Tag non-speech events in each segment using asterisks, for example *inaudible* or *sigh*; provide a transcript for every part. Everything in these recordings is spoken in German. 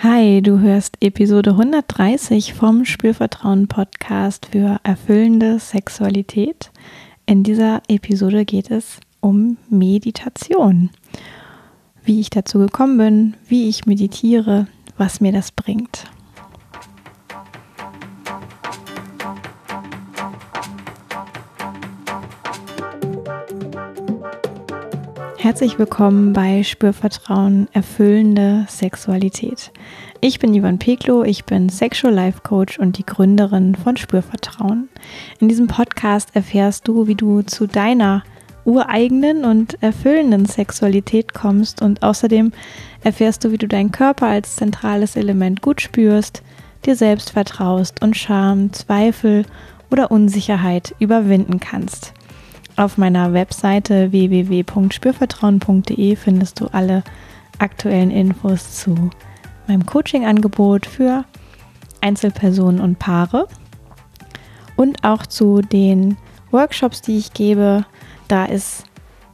Hi, du hörst Episode 130 vom Spürvertrauen Podcast für erfüllende Sexualität. In dieser Episode geht es um Meditation. Wie ich dazu gekommen bin, wie ich meditiere, was mir das bringt. Herzlich willkommen bei Spürvertrauen erfüllende Sexualität. Ich bin Ivan Peklo, ich bin Sexual Life Coach und die Gründerin von Spürvertrauen. In diesem Podcast erfährst du, wie du zu deiner ureigenen und erfüllenden Sexualität kommst und außerdem erfährst du, wie du deinen Körper als zentrales Element gut spürst, dir selbst vertraust und Scham, Zweifel oder Unsicherheit überwinden kannst. Auf meiner Webseite www.spürvertrauen.de findest du alle aktuellen Infos zu meinem Coaching-Angebot für Einzelpersonen und Paare und auch zu den Workshops, die ich gebe. Da ist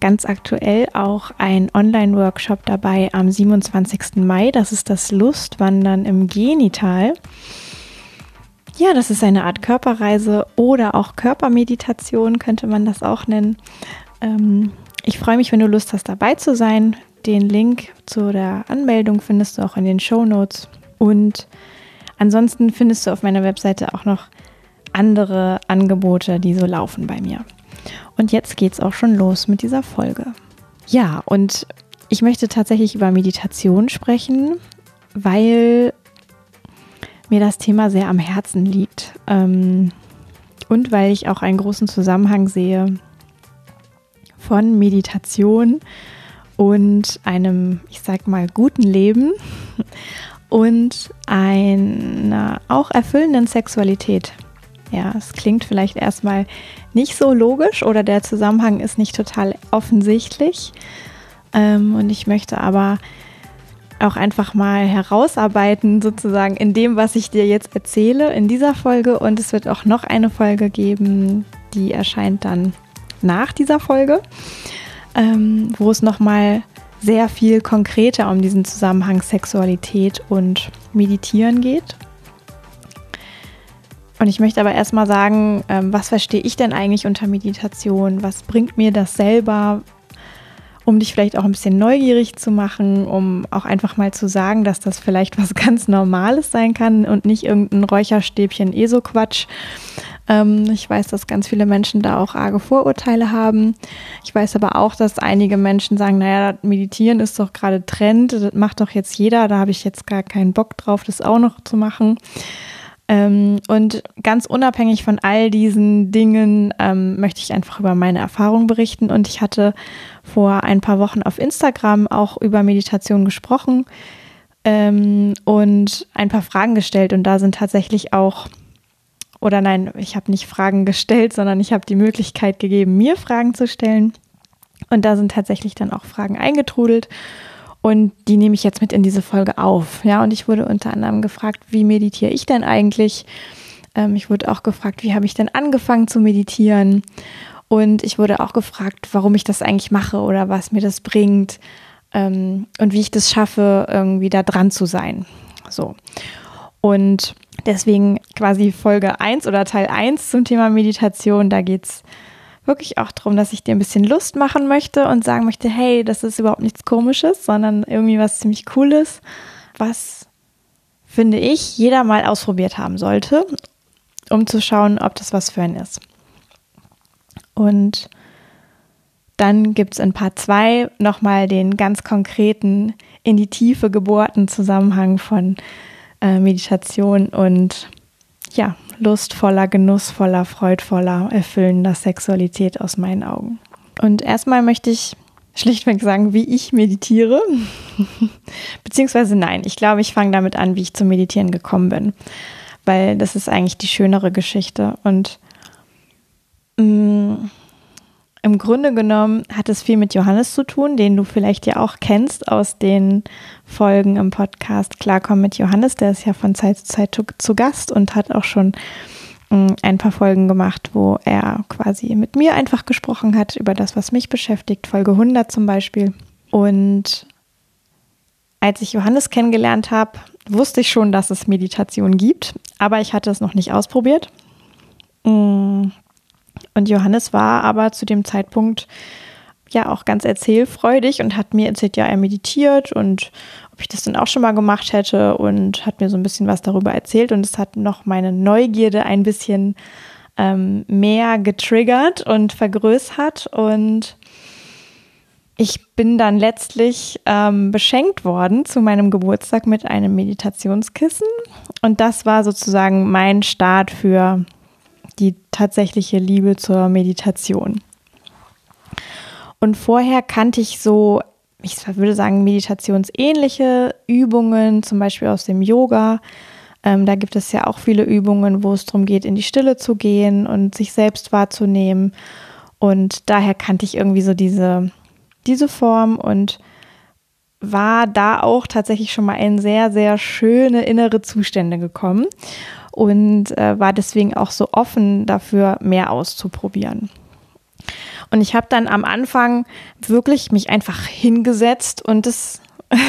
ganz aktuell auch ein Online-Workshop dabei am 27. Mai. Das ist das Lustwandern im Genital. Ja, das ist eine Art Körperreise oder auch Körpermeditation, könnte man das auch nennen. Ähm, ich freue mich, wenn du Lust hast, dabei zu sein. Den Link zu der Anmeldung findest du auch in den Show Notes. Und ansonsten findest du auf meiner Webseite auch noch andere Angebote, die so laufen bei mir. Und jetzt geht es auch schon los mit dieser Folge. Ja, und ich möchte tatsächlich über Meditation sprechen, weil mir das Thema sehr am Herzen liegt ähm, und weil ich auch einen großen Zusammenhang sehe von Meditation und einem, ich sag mal, guten Leben und einer auch erfüllenden Sexualität. Ja, es klingt vielleicht erstmal nicht so logisch oder der Zusammenhang ist nicht total offensichtlich. Ähm, und ich möchte aber auch einfach mal herausarbeiten, sozusagen in dem, was ich dir jetzt erzähle in dieser Folge. Und es wird auch noch eine Folge geben, die erscheint dann nach dieser Folge, ähm, wo es nochmal sehr viel konkreter um diesen Zusammenhang Sexualität und Meditieren geht. Und ich möchte aber erstmal sagen, ähm, was verstehe ich denn eigentlich unter Meditation? Was bringt mir das selber? Um dich vielleicht auch ein bisschen neugierig zu machen, um auch einfach mal zu sagen, dass das vielleicht was *laughs* ganz Normales sein kann und nicht irgendein Räucherstäbchen ESO-Quatsch. Ähm, ich weiß, dass ganz viele Menschen da auch arge Vorurteile haben. Ich weiß aber auch, dass einige Menschen sagen, naja, meditieren ist doch gerade Trend, das macht doch jetzt jeder, da habe ich jetzt gar keinen Bock drauf, das auch noch zu machen. Ähm, und ganz unabhängig von all diesen Dingen ähm, möchte ich einfach über meine Erfahrung berichten. Und ich hatte vor ein paar Wochen auf Instagram auch über Meditation gesprochen ähm, und ein paar Fragen gestellt. Und da sind tatsächlich auch, oder nein, ich habe nicht Fragen gestellt, sondern ich habe die Möglichkeit gegeben, mir Fragen zu stellen. Und da sind tatsächlich dann auch Fragen eingetrudelt. Und die nehme ich jetzt mit in diese Folge auf. Ja, und ich wurde unter anderem gefragt, wie meditiere ich denn eigentlich? Ähm, ich wurde auch gefragt, wie habe ich denn angefangen zu meditieren? Und ich wurde auch gefragt, warum ich das eigentlich mache oder was mir das bringt ähm, und wie ich das schaffe, irgendwie da dran zu sein. So. Und deswegen quasi Folge 1 oder Teil 1 zum Thema Meditation. Da geht es wirklich auch darum, dass ich dir ein bisschen Lust machen möchte und sagen möchte, hey, das ist überhaupt nichts Komisches, sondern irgendwie was ziemlich Cooles, was finde ich jeder mal ausprobiert haben sollte, um zu schauen, ob das was für einen ist. Und dann gibt es in Part 2 nochmal den ganz konkreten, in die Tiefe gebohrten Zusammenhang von äh, Meditation und ja, lustvoller, genussvoller, freudvoller, erfüllender Sexualität aus meinen Augen. Und erstmal möchte ich schlichtweg sagen, wie ich meditiere. *laughs* Beziehungsweise nein, ich glaube, ich fange damit an, wie ich zum Meditieren gekommen bin. Weil das ist eigentlich die schönere Geschichte. Und mm, im Grunde genommen hat es viel mit Johannes zu tun, den du vielleicht ja auch kennst aus den Folgen im Podcast Klarkommen mit Johannes. Der ist ja von Zeit zu Zeit zu Gast und hat auch schon mm, ein paar Folgen gemacht, wo er quasi mit mir einfach gesprochen hat über das, was mich beschäftigt. Folge 100 zum Beispiel. Und als ich Johannes kennengelernt habe, wusste ich schon, dass es Meditation gibt, aber ich hatte es noch nicht ausprobiert. Und Johannes war aber zu dem Zeitpunkt ja auch ganz erzählfreudig und hat mir erzählt, ja, er meditiert und ob ich das dann auch schon mal gemacht hätte und hat mir so ein bisschen was darüber erzählt und es hat noch meine Neugierde ein bisschen ähm, mehr getriggert und vergrößert und ich bin dann letztlich ähm, beschenkt worden zu meinem Geburtstag mit einem Meditationskissen und das war sozusagen mein Start für die tatsächliche Liebe zur Meditation. Und vorher kannte ich so, ich würde sagen, meditationsähnliche Übungen, zum Beispiel aus dem Yoga. Ähm, da gibt es ja auch viele Übungen, wo es darum geht, in die Stille zu gehen und sich selbst wahrzunehmen. Und daher kannte ich irgendwie so diese, diese Form und war da auch tatsächlich schon mal in sehr, sehr schöne innere Zustände gekommen und äh, war deswegen auch so offen dafür, mehr auszuprobieren. Und ich habe dann am Anfang wirklich mich einfach hingesetzt und es *laughs*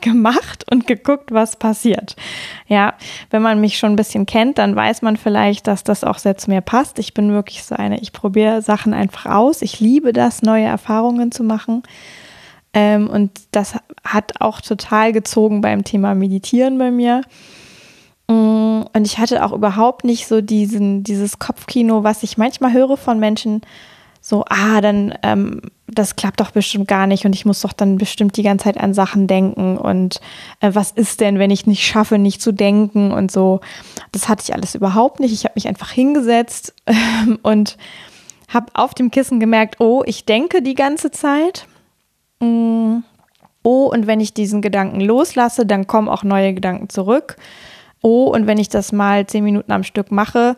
gemacht und geguckt, was passiert. Ja, wenn man mich schon ein bisschen kennt, dann weiß man vielleicht, dass das auch sehr zu mir passt. Ich bin wirklich so eine, ich probiere Sachen einfach aus. Ich liebe das, neue Erfahrungen zu machen. Ähm, und das hat auch total gezogen beim Thema Meditieren bei mir. Mm, und ich hatte auch überhaupt nicht so diesen, dieses Kopfkino, was ich manchmal höre von Menschen, so, ah, dann, ähm, das klappt doch bestimmt gar nicht und ich muss doch dann bestimmt die ganze Zeit an Sachen denken und äh, was ist denn, wenn ich nicht schaffe, nicht zu denken und so. Das hatte ich alles überhaupt nicht. Ich habe mich einfach hingesetzt *laughs* ähm, und habe auf dem Kissen gemerkt, oh, ich denke die ganze Zeit. Mm, oh, und wenn ich diesen Gedanken loslasse, dann kommen auch neue Gedanken zurück. Oh, und wenn ich das mal zehn Minuten am Stück mache,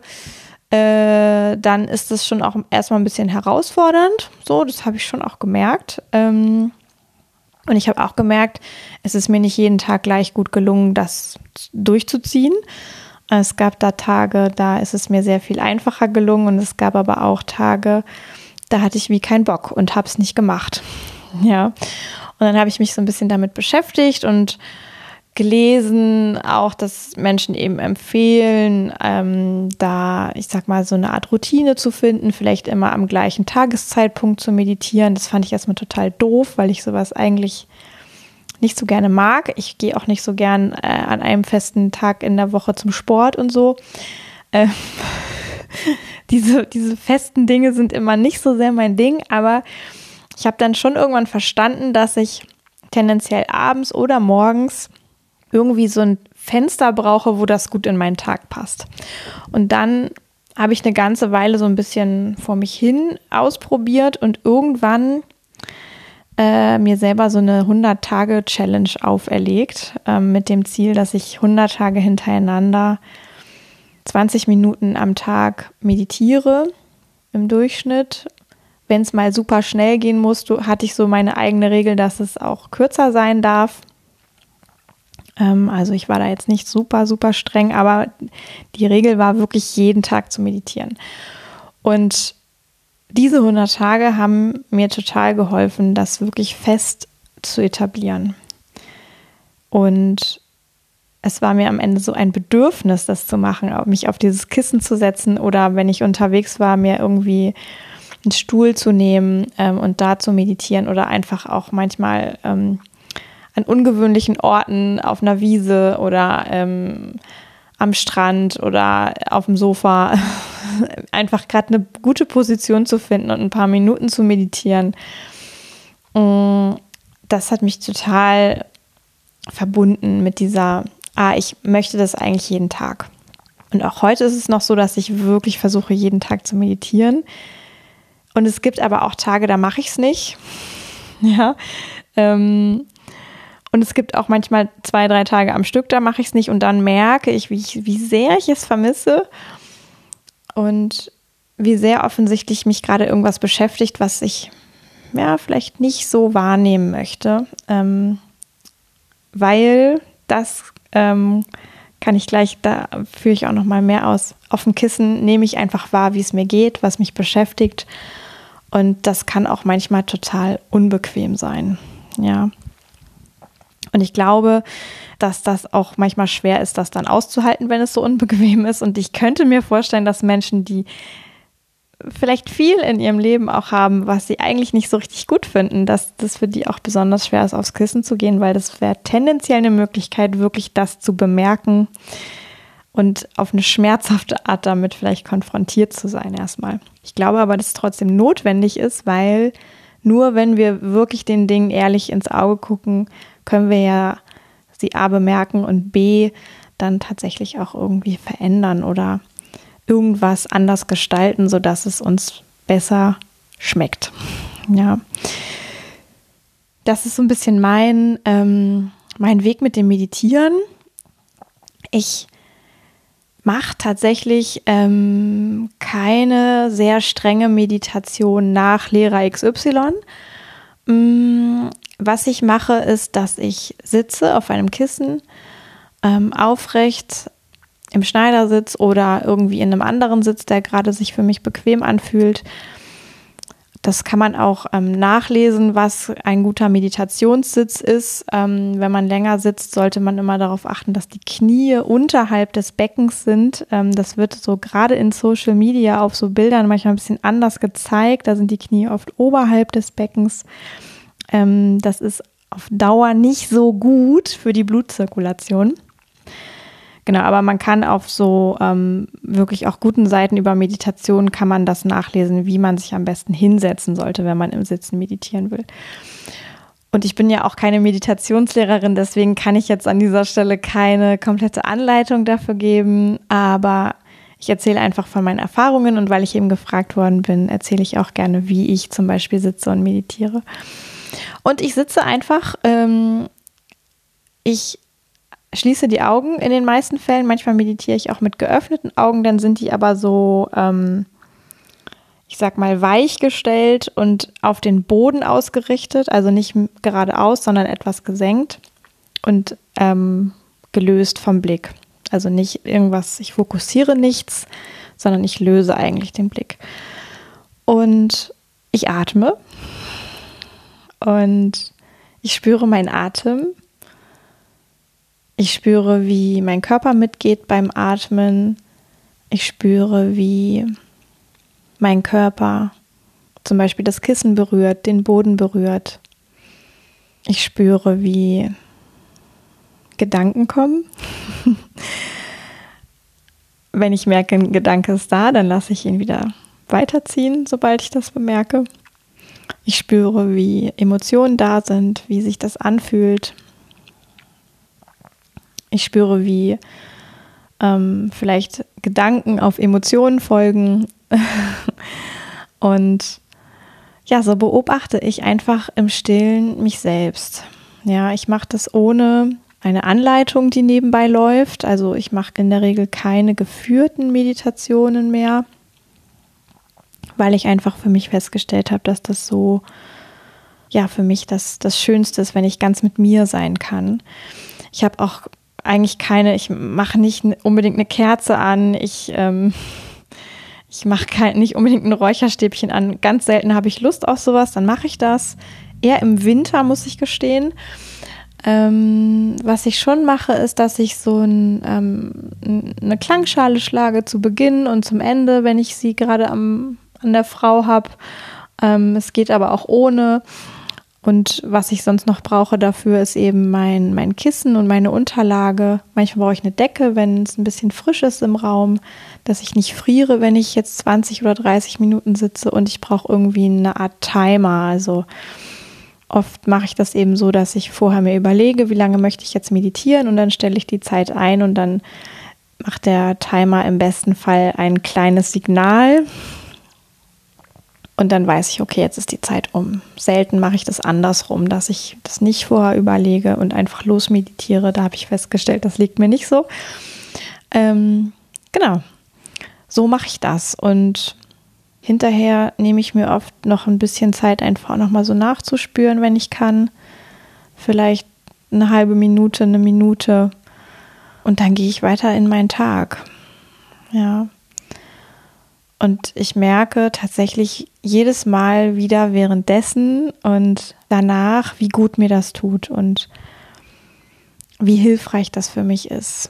äh, dann ist das schon auch erstmal ein bisschen herausfordernd. So, das habe ich schon auch gemerkt. Ähm, und ich habe auch gemerkt, es ist mir nicht jeden Tag gleich gut gelungen, das durchzuziehen. Es gab da Tage, da ist es mir sehr viel einfacher gelungen und es gab aber auch Tage, da hatte ich wie keinen Bock und habe es nicht gemacht. *laughs* Ja. Und dann habe ich mich so ein bisschen damit beschäftigt und gelesen, auch dass Menschen eben empfehlen, ähm, da, ich sag mal, so eine Art Routine zu finden, vielleicht immer am gleichen Tageszeitpunkt zu meditieren. Das fand ich erstmal total doof, weil ich sowas eigentlich nicht so gerne mag. Ich gehe auch nicht so gern äh, an einem festen Tag in der Woche zum Sport und so. Äh, *laughs* diese, diese festen Dinge sind immer nicht so sehr mein Ding, aber ich habe dann schon irgendwann verstanden, dass ich tendenziell abends oder morgens irgendwie so ein Fenster brauche, wo das gut in meinen Tag passt. Und dann habe ich eine ganze Weile so ein bisschen vor mich hin ausprobiert und irgendwann äh, mir selber so eine 100-Tage-Challenge auferlegt, äh, mit dem Ziel, dass ich 100 Tage hintereinander 20 Minuten am Tag meditiere im Durchschnitt. Wenn es mal super schnell gehen muss, hatte ich so meine eigene Regel, dass es auch kürzer sein darf. Ähm, also ich war da jetzt nicht super, super streng, aber die Regel war wirklich jeden Tag zu meditieren. Und diese 100 Tage haben mir total geholfen, das wirklich fest zu etablieren. Und es war mir am Ende so ein Bedürfnis, das zu machen, mich auf dieses Kissen zu setzen oder wenn ich unterwegs war, mir irgendwie einen Stuhl zu nehmen ähm, und da zu meditieren oder einfach auch manchmal ähm, an ungewöhnlichen Orten auf einer Wiese oder ähm, am Strand oder auf dem Sofa *laughs* einfach gerade eine gute Position zu finden und ein paar Minuten zu meditieren. Mm, das hat mich total verbunden mit dieser, ah, ich möchte das eigentlich jeden Tag. Und auch heute ist es noch so, dass ich wirklich versuche, jeden Tag zu meditieren. Und es gibt aber auch Tage, da mache ich es nicht. *laughs* Ja. Ähm, und es gibt auch manchmal zwei, drei Tage am Stück, da mache ich es nicht und dann merke ich wie, ich, wie sehr ich es vermisse und wie sehr offensichtlich mich gerade irgendwas beschäftigt, was ich ja vielleicht nicht so wahrnehmen möchte. Ähm, weil das ähm, kann ich gleich, da führe ich auch noch mal mehr aus. Auf dem Kissen nehme ich einfach wahr, wie es mir geht, was mich beschäftigt. Und das kann auch manchmal total unbequem sein. Ja. Und ich glaube, dass das auch manchmal schwer ist, das dann auszuhalten, wenn es so unbequem ist. Und ich könnte mir vorstellen, dass Menschen, die vielleicht viel in ihrem Leben auch haben, was sie eigentlich nicht so richtig gut finden, dass das für die auch besonders schwer ist, aufs Kissen zu gehen, weil das wäre tendenziell eine Möglichkeit, wirklich das zu bemerken und auf eine schmerzhafte Art damit vielleicht konfrontiert zu sein erstmal. Ich glaube aber, dass es trotzdem notwendig ist, weil nur wenn wir wirklich den Dingen ehrlich ins Auge gucken, können wir ja sie A bemerken und B dann tatsächlich auch irgendwie verändern oder irgendwas anders gestalten, sodass es uns besser schmeckt. Ja. Das ist so ein bisschen mein, ähm, mein Weg mit dem Meditieren. Ich mache tatsächlich ähm, keine sehr strenge Meditation nach Lehrer XY. Mm, was ich mache, ist, dass ich sitze auf einem Kissen ähm, aufrecht im Schneidersitz oder irgendwie in einem anderen Sitz, der gerade sich für mich bequem anfühlt. Das kann man auch ähm, nachlesen, was ein guter Meditationssitz ist. Ähm, wenn man länger sitzt, sollte man immer darauf achten, dass die Knie unterhalb des Beckens sind. Ähm, das wird so gerade in Social Media auf so Bildern manchmal ein bisschen anders gezeigt. Da sind die Knie oft oberhalb des Beckens. Ähm, das ist auf Dauer nicht so gut für die Blutzirkulation. Genau, aber man kann auf so ähm, wirklich auch guten Seiten über Meditation kann man das nachlesen, wie man sich am besten hinsetzen sollte, wenn man im Sitzen meditieren will. Und ich bin ja auch keine Meditationslehrerin, deswegen kann ich jetzt an dieser Stelle keine komplette Anleitung dafür geben, aber ich erzähle einfach von meinen Erfahrungen und weil ich eben gefragt worden bin, erzähle ich auch gerne, wie ich zum Beispiel sitze und meditiere. Und ich sitze einfach, ähm, ich schließe die Augen in den meisten Fällen. Manchmal meditiere ich auch mit geöffneten Augen, dann sind die aber so, ähm, ich sag mal, weich gestellt und auf den Boden ausgerichtet, also nicht geradeaus, sondern etwas gesenkt und ähm, gelöst vom Blick. Also nicht irgendwas, ich fokussiere nichts, sondern ich löse eigentlich den Blick. Und ich atme und ich spüre meinen Atem ich spüre, wie mein Körper mitgeht beim Atmen. Ich spüre, wie mein Körper zum Beispiel das Kissen berührt, den Boden berührt. Ich spüre, wie Gedanken kommen. *laughs* Wenn ich merke, ein Gedanke ist da, dann lasse ich ihn wieder weiterziehen, sobald ich das bemerke. Ich spüre, wie Emotionen da sind, wie sich das anfühlt, ich spüre, wie ähm, vielleicht Gedanken auf Emotionen folgen. *laughs* und ja, so beobachte ich einfach im Stillen mich selbst. Ja, ich mache das ohne eine Anleitung, die nebenbei läuft. Also ich mache in der Regel keine geführten Meditationen mehr, weil ich einfach für mich festgestellt habe, dass das so, ja, für mich das, das Schönste ist, wenn ich ganz mit mir sein kann. Ich habe auch eigentlich keine, ich mache nicht unbedingt eine Kerze an, ich, ähm, *laughs* ich mache nicht unbedingt ein Räucherstäbchen an. Ganz selten habe ich Lust auf sowas, dann mache ich das. Eher im Winter, muss ich gestehen. Ähm, was ich schon mache, ist, dass ich so ein, ähm, eine Klangschale schlage zu Beginn und zum Ende, wenn ich sie gerade an der Frau habe. Ähm, es geht aber auch ohne. Und was ich sonst noch brauche dafür, ist eben mein, mein Kissen und meine Unterlage. Manchmal brauche ich eine Decke, wenn es ein bisschen frisch ist im Raum, dass ich nicht friere, wenn ich jetzt 20 oder 30 Minuten sitze. Und ich brauche irgendwie eine Art Timer. Also oft mache ich das eben so, dass ich vorher mir überlege, wie lange möchte ich jetzt meditieren und dann stelle ich die Zeit ein und dann macht der Timer im besten Fall ein kleines Signal und dann weiß ich, okay, jetzt ist die Zeit um. Selten mache ich das andersrum, dass ich das nicht vorher überlege und einfach losmeditiere. Da habe ich festgestellt, das liegt mir nicht so. Ähm, genau, so mache ich das. Und hinterher nehme ich mir oft noch ein bisschen Zeit, einfach nochmal so nachzuspüren, wenn ich kann. Vielleicht eine halbe Minute, eine Minute. Und dann gehe ich weiter in meinen Tag. Ja, und ich merke tatsächlich jedes Mal wieder währenddessen und danach, wie gut mir das tut. Und wie hilfreich das für mich ist.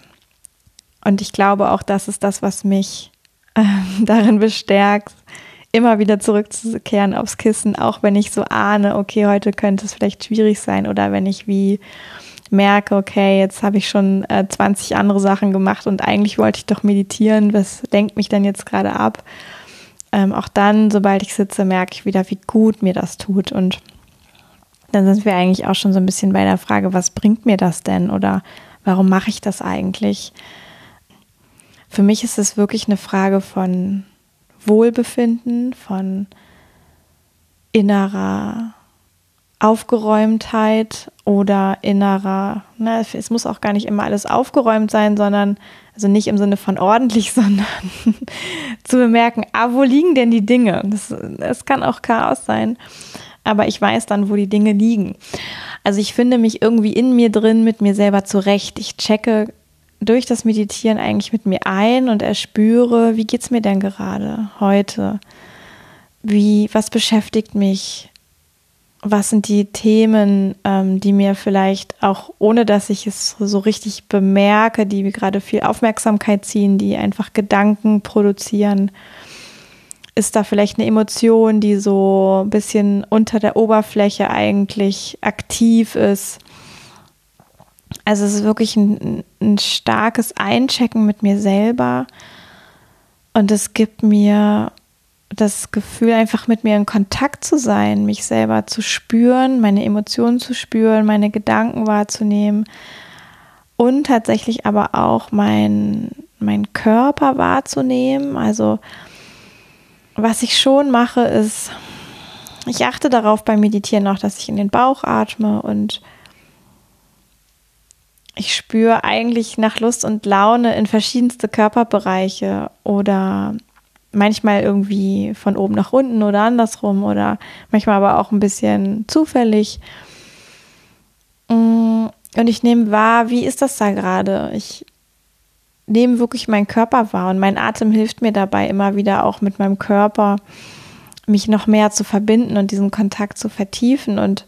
Und ich glaube auch, das ist das, was mich *laughs* äh, darin bestärkt, immer wieder zurückzukehren aufs Kissen, auch wenn ich so ahne, okay, heute könnte es vielleicht schwierig sein oder wenn ich wie merke, okay, jetzt habe ich schon äh, 20 andere Sachen gemacht und eigentlich wollte ich doch meditieren, was lenkt mich denn jetzt gerade ab? Ähm, auch dann, sobald ich sitze, merke ich wieder, wie gut mir das tut und dann sind wir eigentlich auch schon so ein bisschen bei der Frage, was bringt mir das denn oder warum mache ich das eigentlich? Für mich ist es wirklich eine Frage von Wohlbefinden, von innerer Aufgeräumtheit oder innerer, ne, es muss auch gar nicht immer alles aufgeräumt sein, sondern, also nicht im Sinne von ordentlich, *laughs* sondern zu bemerken, ah, wo liegen denn die Dinge? Das, das kann auch Chaos sein, aber ich weiß dann, wo die Dinge liegen. Also ich finde mich irgendwie in mir drin mit mir selber zurecht. Ich checke durch das Meditieren eigentlich mit mir ein und erspüre, wie geht es mir denn gerade heute? Wie, was beschäftigt mich? Was sind die Themen, ähm, die mir vielleicht auch, ohne dass ich es so richtig bemerke, die mir gerade viel Aufmerksamkeit ziehen, die einfach Gedanken produzieren? Ist da vielleicht eine Emotion, die so ein bisschen unter der Oberfläche eigentlich aktiv ist? Also es ist wirklich ein, ein starkes Einchecken mit mir selber und es gibt mir das Gefühl, einfach mit mir in Kontakt zu sein, mich selber zu spüren, meine Emotionen zu spüren, meine Gedanken wahrzunehmen und tatsächlich aber auch mein, mein Körper wahrzunehmen. Also was ich schon mache, ist, ich achte darauf beim Meditieren auch, dass ich in den Bauch atme und ich spüre eigentlich nach Lust und Laune in verschiedenste Körperbereiche oder manchmal irgendwie von oben nach unten oder andersrum oder manchmal aber auch ein bisschen zufällig. Mm, und ich nehme wahr, wie ist das da gerade? Ich nehme wirklich meinen Körper wahr und mein Atem hilft mir dabei immer wieder auch mit meinem Körper mich noch mehr zu verbinden und diesen Kontakt zu vertiefen und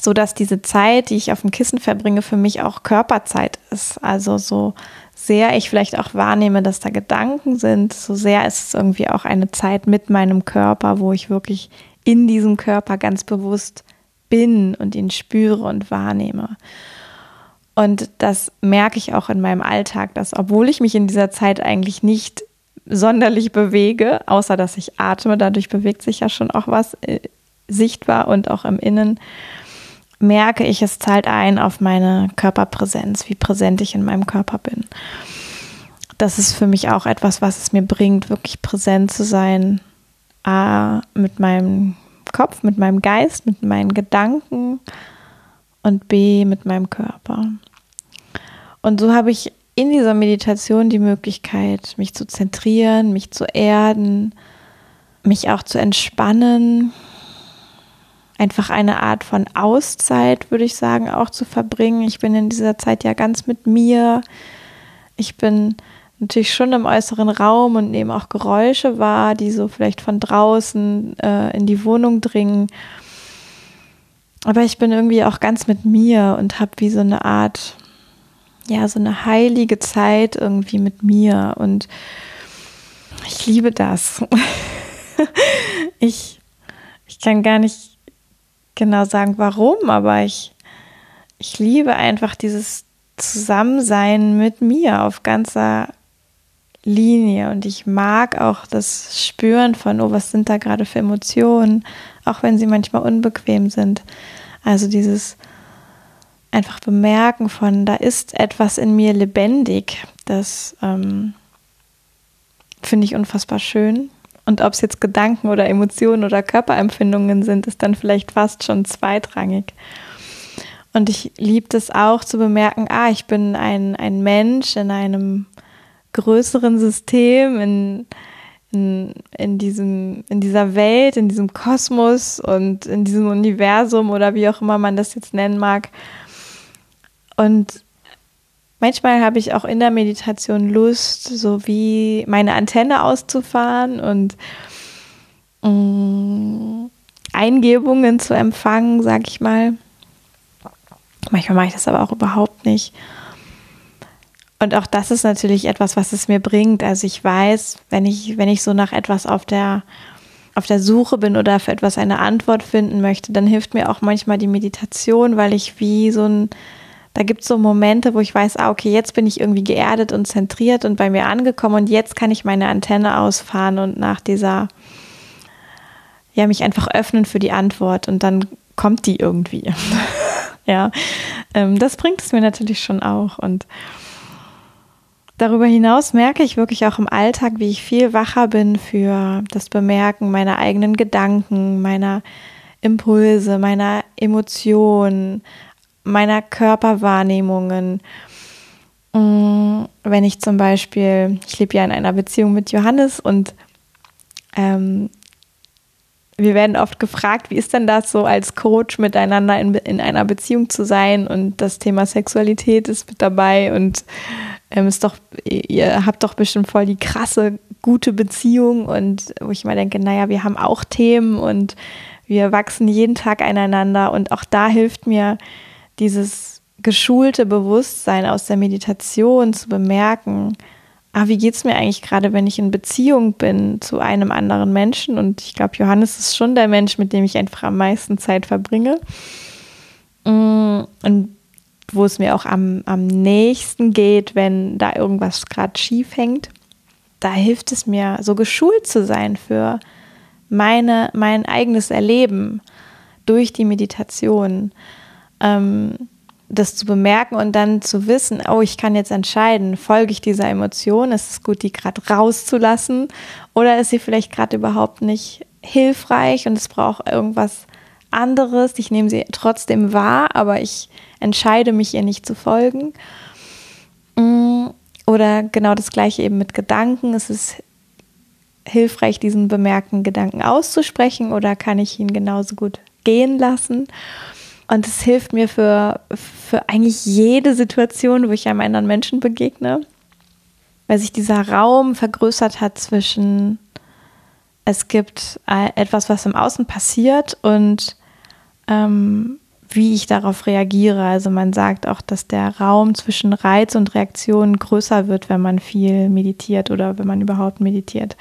so dass diese Zeit, die ich auf dem Kissen verbringe, für mich auch Körperzeit ist. Also so sehr ich vielleicht auch wahrnehme, dass da Gedanken sind, so sehr ist es irgendwie auch eine Zeit mit meinem Körper, wo ich wirklich in diesem Körper ganz bewusst bin und ihn spüre und wahrnehme. Und das merke ich auch in meinem Alltag, dass obwohl ich mich in dieser Zeit eigentlich nicht sonderlich bewege, außer dass ich atme, dadurch bewegt sich ja schon auch was äh, sichtbar und auch im Innen, merke ich, es zahlt ein auf meine Körperpräsenz, wie präsent ich in meinem Körper bin. Das ist für mich auch etwas, was es mir bringt, wirklich präsent zu sein. A, mit meinem Kopf, mit meinem Geist, mit meinen Gedanken und B, mit meinem Körper. Und so habe ich in dieser Meditation die Möglichkeit, mich zu zentrieren, mich zu erden, mich auch zu entspannen, einfach eine Art von Auszeit, würde ich sagen, auch zu verbringen. Ich bin in dieser Zeit ja ganz mit mir. Ich bin natürlich schon im äußeren Raum und nehme auch Geräusche wahr, die so vielleicht von draußen äh, in die Wohnung dringen. Aber ich bin irgendwie auch ganz mit mir und habe wie so eine Art, ja, so eine heilige Zeit irgendwie mit mir. Und ich liebe das. *laughs* ich, ich kann gar nicht genau sagen, warum, aber ich, ich liebe einfach dieses Zusammensein mit mir auf ganzer Linie und ich mag auch das Spüren von, oh, was sind da gerade für Emotionen, auch wenn sie manchmal unbequem sind. Also dieses einfach bemerken von, da ist etwas in mir lebendig, das ähm, finde ich unfassbar schön. Und ob es jetzt Gedanken oder Emotionen oder Körperempfindungen sind, ist dann vielleicht fast schon zweitrangig. Und ich liebe es auch zu bemerken, ah, ich bin ein, ein Mensch in einem größeren System, in, in, in, diesem, in dieser Welt, in diesem Kosmos und in diesem Universum oder wie auch immer man das jetzt nennen mag. Und Manchmal habe ich auch in der Meditation Lust, so wie meine Antenne auszufahren und mm, Eingebungen zu empfangen, sag ich mal. Manchmal mache ich das aber auch überhaupt nicht. Und auch das ist natürlich etwas, was es mir bringt. Also ich weiß, wenn ich, wenn ich so nach etwas auf der, auf der Suche bin oder für etwas eine Antwort finden möchte, dann hilft mir auch manchmal die Meditation, weil ich wie so ein, da gibt es so Momente, wo ich weiß, ah, okay, jetzt bin ich irgendwie geerdet und zentriert und bei mir angekommen und jetzt kann ich meine Antenne ausfahren und nach dieser, ja, mich einfach öffnen für die Antwort und dann kommt die irgendwie. *laughs* ja, ähm, das bringt es mir natürlich schon auch und Darüber hinaus merke ich wirklich auch im Alltag, wie ich viel wacher bin für das Bemerken meiner eigenen Gedanken, meiner Impulse, meiner Emotionen, meiner Körperwahrnehmungen. Mm, wenn ich zum Beispiel, ich lebe ja in einer Beziehung mit Johannes und ähm, wir werden oft gefragt, wie ist denn das so als Coach miteinander in, in einer Beziehung zu sein und das Thema Sexualität ist mit dabei und ähm, ist doch, ihr habt doch bestimmt voll die krasse, gute Beziehung und wo ich mal denke, naja, wir haben auch Themen und wir wachsen jeden Tag einander und auch da hilft mir dieses geschulte Bewusstsein aus der Meditation zu bemerken, ah, wie geht es mir eigentlich gerade, wenn ich in Beziehung bin zu einem anderen Menschen und ich glaube, Johannes ist schon der Mensch, mit dem ich einfach am meisten Zeit verbringe. Mm, und wo es mir auch am, am nächsten geht, wenn da irgendwas gerade schief hängt. Da hilft es mir, so geschult zu sein für meine, mein eigenes Erleben durch die Meditation. Ähm, das zu bemerken und dann zu wissen, oh, ich kann jetzt entscheiden, folge ich dieser Emotion, ist es gut, die gerade rauszulassen oder ist sie vielleicht gerade überhaupt nicht hilfreich und es braucht irgendwas anderes. Ich nehme sie trotzdem wahr, aber ich entscheide mich ihr nicht zu folgen. Mm, oder genau das gleiche eben mit Gedanken. Es ist hilfreich, diesen bemerkten Gedanken auszusprechen oder kann ich ihn genauso gut gehen lassen? Und es hilft mir für, für eigentlich jede Situation, wo ich einem anderen Menschen begegne, weil sich dieser Raum vergrößert hat zwischen, es gibt etwas, was im Außen passiert und ähm, wie ich darauf reagiere. Also man sagt auch, dass der Raum zwischen Reiz und Reaktion größer wird, wenn man viel meditiert oder wenn man überhaupt meditiert.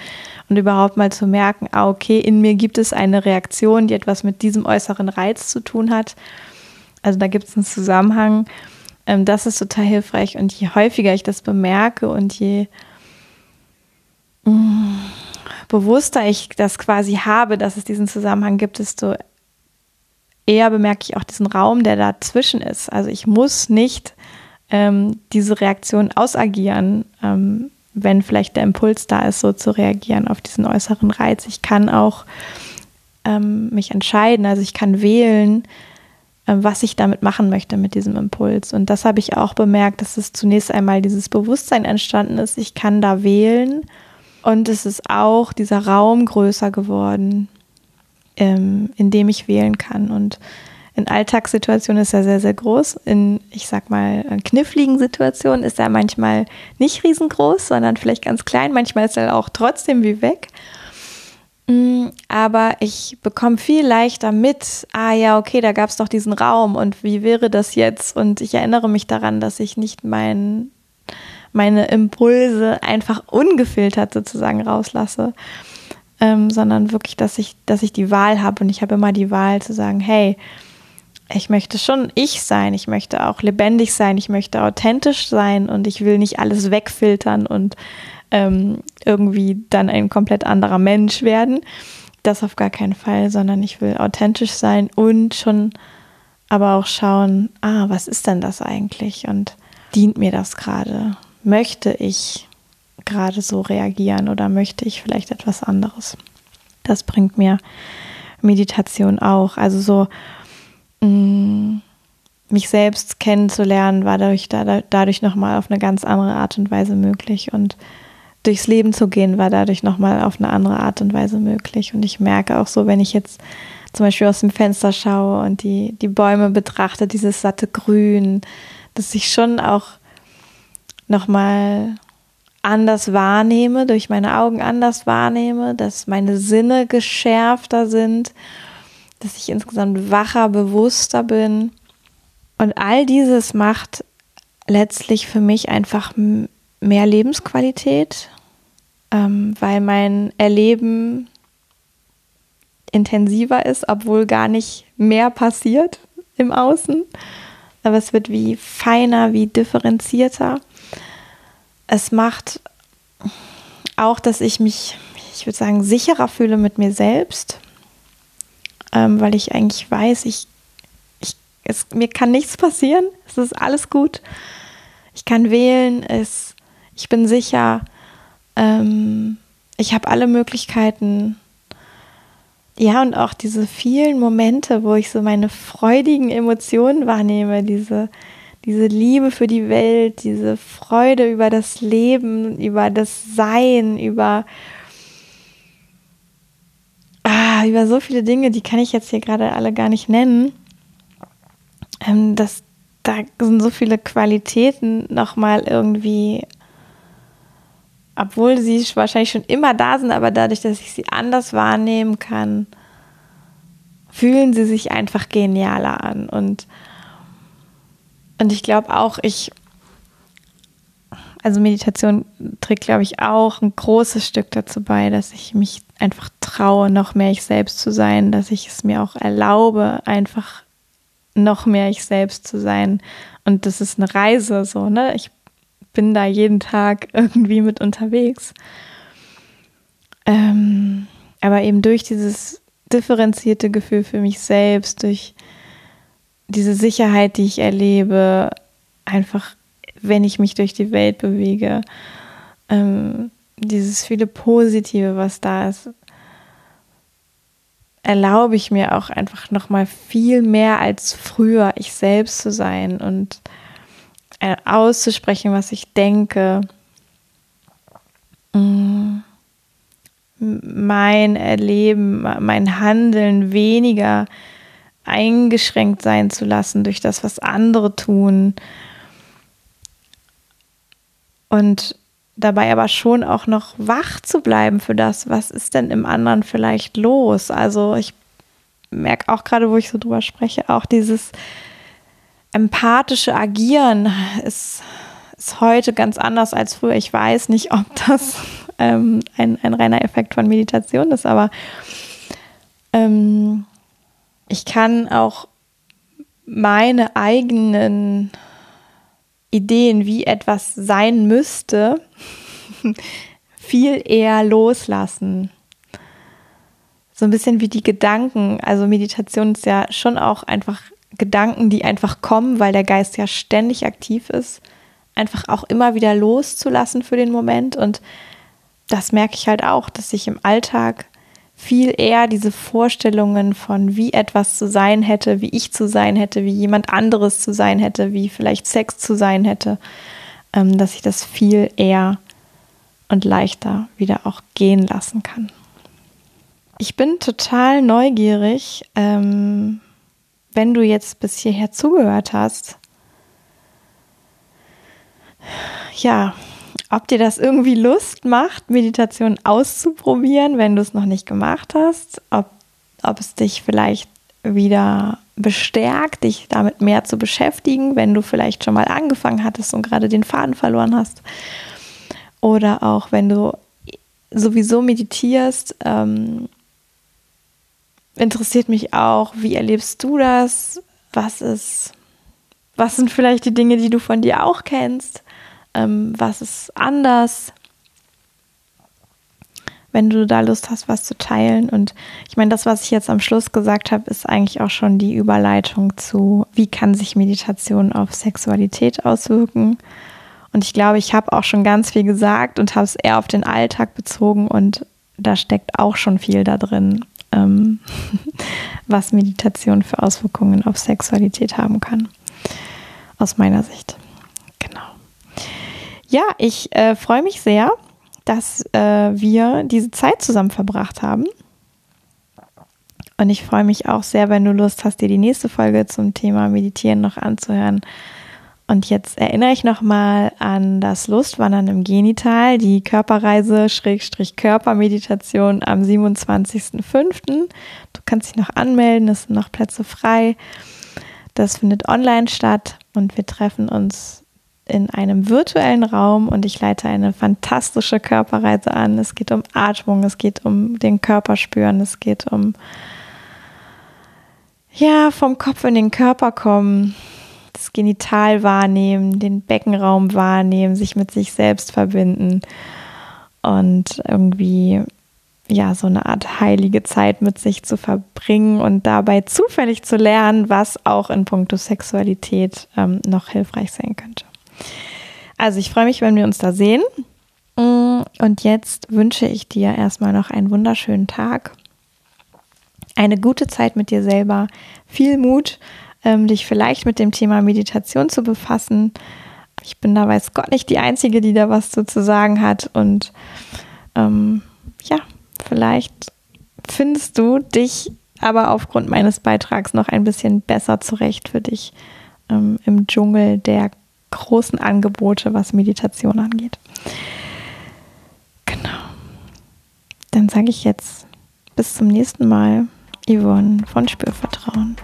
Und überhaupt mal zu merken, ah, okay, in mir gibt es eine Reaktion, die etwas mit diesem äußeren Reiz zu tun hat. Also da gibt es einen Zusammenhang. Ähm, das ist total hilfreich. Und je häufiger ich das bemerke und je mm, bewusster ich das quasi habe, dass es diesen Zusammenhang gibt, desto eher bemerke ich auch diesen Raum, der dazwischen ist. Also ich muss nicht ähm, diese Reaktion ausagieren, ähm, wenn vielleicht der Impuls da ist, so zu reagieren auf diesen äußeren Reiz. Ich kann auch ähm, mich entscheiden, also ich kann wählen, äh, was ich damit machen möchte mit diesem Impuls. Und das habe ich auch bemerkt, dass es zunächst einmal dieses Bewusstsein entstanden ist. Ich kann da wählen. Und es ist auch dieser Raum größer geworden, ähm, in dem ich wählen kann. Und in Alltagssituationen ist er sehr, sehr groß. In, ich sag mal, kniffligen Situationen ist er manchmal nicht riesengroß, sondern vielleicht ganz klein. Manchmal ist er auch trotzdem wie weg. Mm, aber ich bekomme viel leichter mit, ah ja, okay, da gab es doch diesen Raum und wie wäre das jetzt? Und ich erinnere mich daran, dass ich nicht mein, meine Impulse einfach ungefiltert sozusagen rauslasse, ähm, sondern wirklich, dass ich, dass ich die Wahl habe. Und ich habe immer die Wahl zu sagen, hey, ich möchte schon ich sein, ich möchte auch lebendig sein, ich möchte authentisch sein. Und ich will nicht alles wegfiltern und ähm, irgendwie dann ein komplett anderer Mensch werden. Das auf gar keinen Fall, sondern ich will authentisch sein und schon aber auch schauen, ah, was ist denn das eigentlich? Und dient mir das gerade? Möchte ich gerade so reagieren oder möchte ich vielleicht etwas anderes? Das bringt mir Meditation auch. Also so mh, mm, mich selbst kennenzulernen, war dadurch, da, dadurch nochmal auf eine ganz andere Art und Weise möglich. Und durchs Leben zu gehen, war dadurch nochmal auf eine andere Art und Weise möglich. Und ich merke auch so, wenn ich jetzt zum Beispiel aus dem Fenster schaue und die, die Bäume betrachte, dieses satte Grün, dass ich schon auch nochmal anders wahrnehme, durch meine Augen anders wahrnehme, dass meine Sinne geschärfter sind, dass ich insgesamt wacher, bewusster bin. Und all dieses macht letztlich für mich einfach mehr Lebensqualität, ähm, weil mein Erleben intensiver ist, obwohl gar nicht mehr passiert im Außen. Aber es wird wie feiner, wie differenzierter. Es macht auch, dass ich mich, ich würde sagen, sicherer fühle mit mir selbst, ähm, weil ich eigentlich weiß, ich, ich, es, mir kann nichts passieren, es ist alles gut. Ich kann wählen, es, ich bin sicher, ähm, ich habe alle Möglichkeiten. Ja, und auch diese vielen Momente, wo ich so meine freudigen Emotionen wahrnehme, diese, diese Liebe für die Welt, diese Freude über das Leben, über das Sein, über, ah, über so viele Dinge, die kann ich jetzt hier gerade alle gar nicht nennen. Ähm, das, da sind so viele Qualitäten nochmal irgendwie, obwohl sie wahrscheinlich schon immer da sind, aber dadurch, dass ich sie anders wahrnehmen kann, fühlen sie sich einfach genialer an. Und und ich glaube auch, ich, also Meditation trägt, glaube ich, auch ein großes Stück dazu bei, dass ich mich einfach traue, noch mehr ich selbst zu sein, dass ich es mir auch erlaube, einfach noch mehr ich selbst zu sein. Und das ist eine Reise, so, ne? Ich bin da jeden Tag *laughs* irgendwie mit unterwegs. Ähm, aber eben durch dieses differenzierte Gefühl für mich selbst, durch diese Sicherheit, die ich erlebe, einfach, wenn ich mich durch die Welt bewege, ähm, dieses viele Positive, was da ist, erlaube ich mir auch einfach noch mal viel mehr als früher ich selbst zu sein und äh, auszusprechen, was ich denke. Mm. Mein Erleben, mein Handeln weniger eingeschränkt sein zu lassen durch das, was andere tun. Und dabei aber schon auch noch wach zu bleiben für das, was ist denn im anderen vielleicht los. Also ich merke auch gerade, wo ich so drüber spreche, auch dieses empathische Agieren ist, ist heute ganz anders als früher. Ich weiß nicht, ob das ähm, ein, ein reiner Effekt von Meditation ist, aber ähm, ich kann auch meine eigenen Ideen, wie etwas sein müsste, *laughs* viel eher loslassen. So ein bisschen wie die Gedanken. Also Meditation ist ja schon auch einfach Gedanken, die einfach kommen, weil der Geist ja ständig aktiv ist. Einfach auch immer wieder loszulassen für den Moment. Und das merke ich halt auch, dass ich im Alltag viel eher diese Vorstellungen von, wie etwas zu sein hätte, wie ich zu sein hätte, wie jemand anderes zu sein hätte, wie vielleicht Sex zu sein hätte, ähm, dass ich das viel eher und leichter wieder auch gehen lassen kann. Ich bin total neugierig, ähm, wenn du jetzt bis hierher zugehört hast. Ja, ob dir das irgendwie Lust macht, Meditation auszuprobieren, wenn du es noch nicht gemacht hast, ob, ob es dich vielleicht wieder bestärkt, dich damit mehr zu beschäftigen, wenn du vielleicht schon mal angefangen hattest und gerade den Faden verloren hast. Oder auch wenn du sowieso meditierst, ähm, interessiert mich auch, wie erlebst du das? Was ist, was sind vielleicht die Dinge, die du von dir auch kennst? Ähm, was ist anders, wenn du da Lust hast, was zu teilen. Und ich meine, das, was ich jetzt am Schluss gesagt habe, ist eigentlich auch schon die Überleitung zu, wie kann sich Meditation auf Sexualität auswirken. Und ich glaube, ich habe auch schon ganz viel gesagt und habe es eher auf den Alltag bezogen und da steckt auch schon viel da drin, ähm, *laughs* was Meditation für Auswirkungen auf Sexualität haben kann. Aus meiner Sicht. Ja, ich äh, freue mich sehr, dass äh, wir diese Zeit zusammen verbracht haben. Und ich freue mich auch sehr, wenn du Lust hast, dir die nächste Folge zum Thema Meditieren noch anzuhören. Und jetzt erinnere ich nochmal an das Lustwandern im Genital, die Körperreise Schrägstrich Körpermeditation am 27.05. Du kannst dich noch anmelden, es sind noch Plätze frei. Das findet online statt und wir treffen uns in einem virtuellen Raum und ich leite eine fantastische Körperreise an. Es geht um Atmung, es geht um den Körper spüren, es geht um ja, vom Kopf in den Körper kommen, das Genital wahrnehmen, den Beckenraum wahrnehmen, sich mit sich selbst verbinden und irgendwie ja, so eine Art heilige Zeit mit sich zu verbringen und dabei zufällig zu lernen, was auch in puncto Sexualität ähm, noch hilfreich sein könnte. Also ich freue mich, wenn wir uns da sehen. Mm, und jetzt wünsche ich dir erstmal noch einen wunderschönen Tag, eine gute Zeit mit dir selber, viel Mut, ähm, dich vielleicht mit dem Thema Meditation zu befassen. Ich bin da weiß Gott nicht die Einzige, die da was zu sagen hat. Und ähm, ja, vielleicht findest du dich aber aufgrund meines Beitrags noch ein bisschen besser zurecht für dich ähm, im Dschungel der großen Angebote, was Meditation angeht. Genau. Dann sage ich jetzt bis zum nächsten Mal, Yvonne von Spürvertrauen.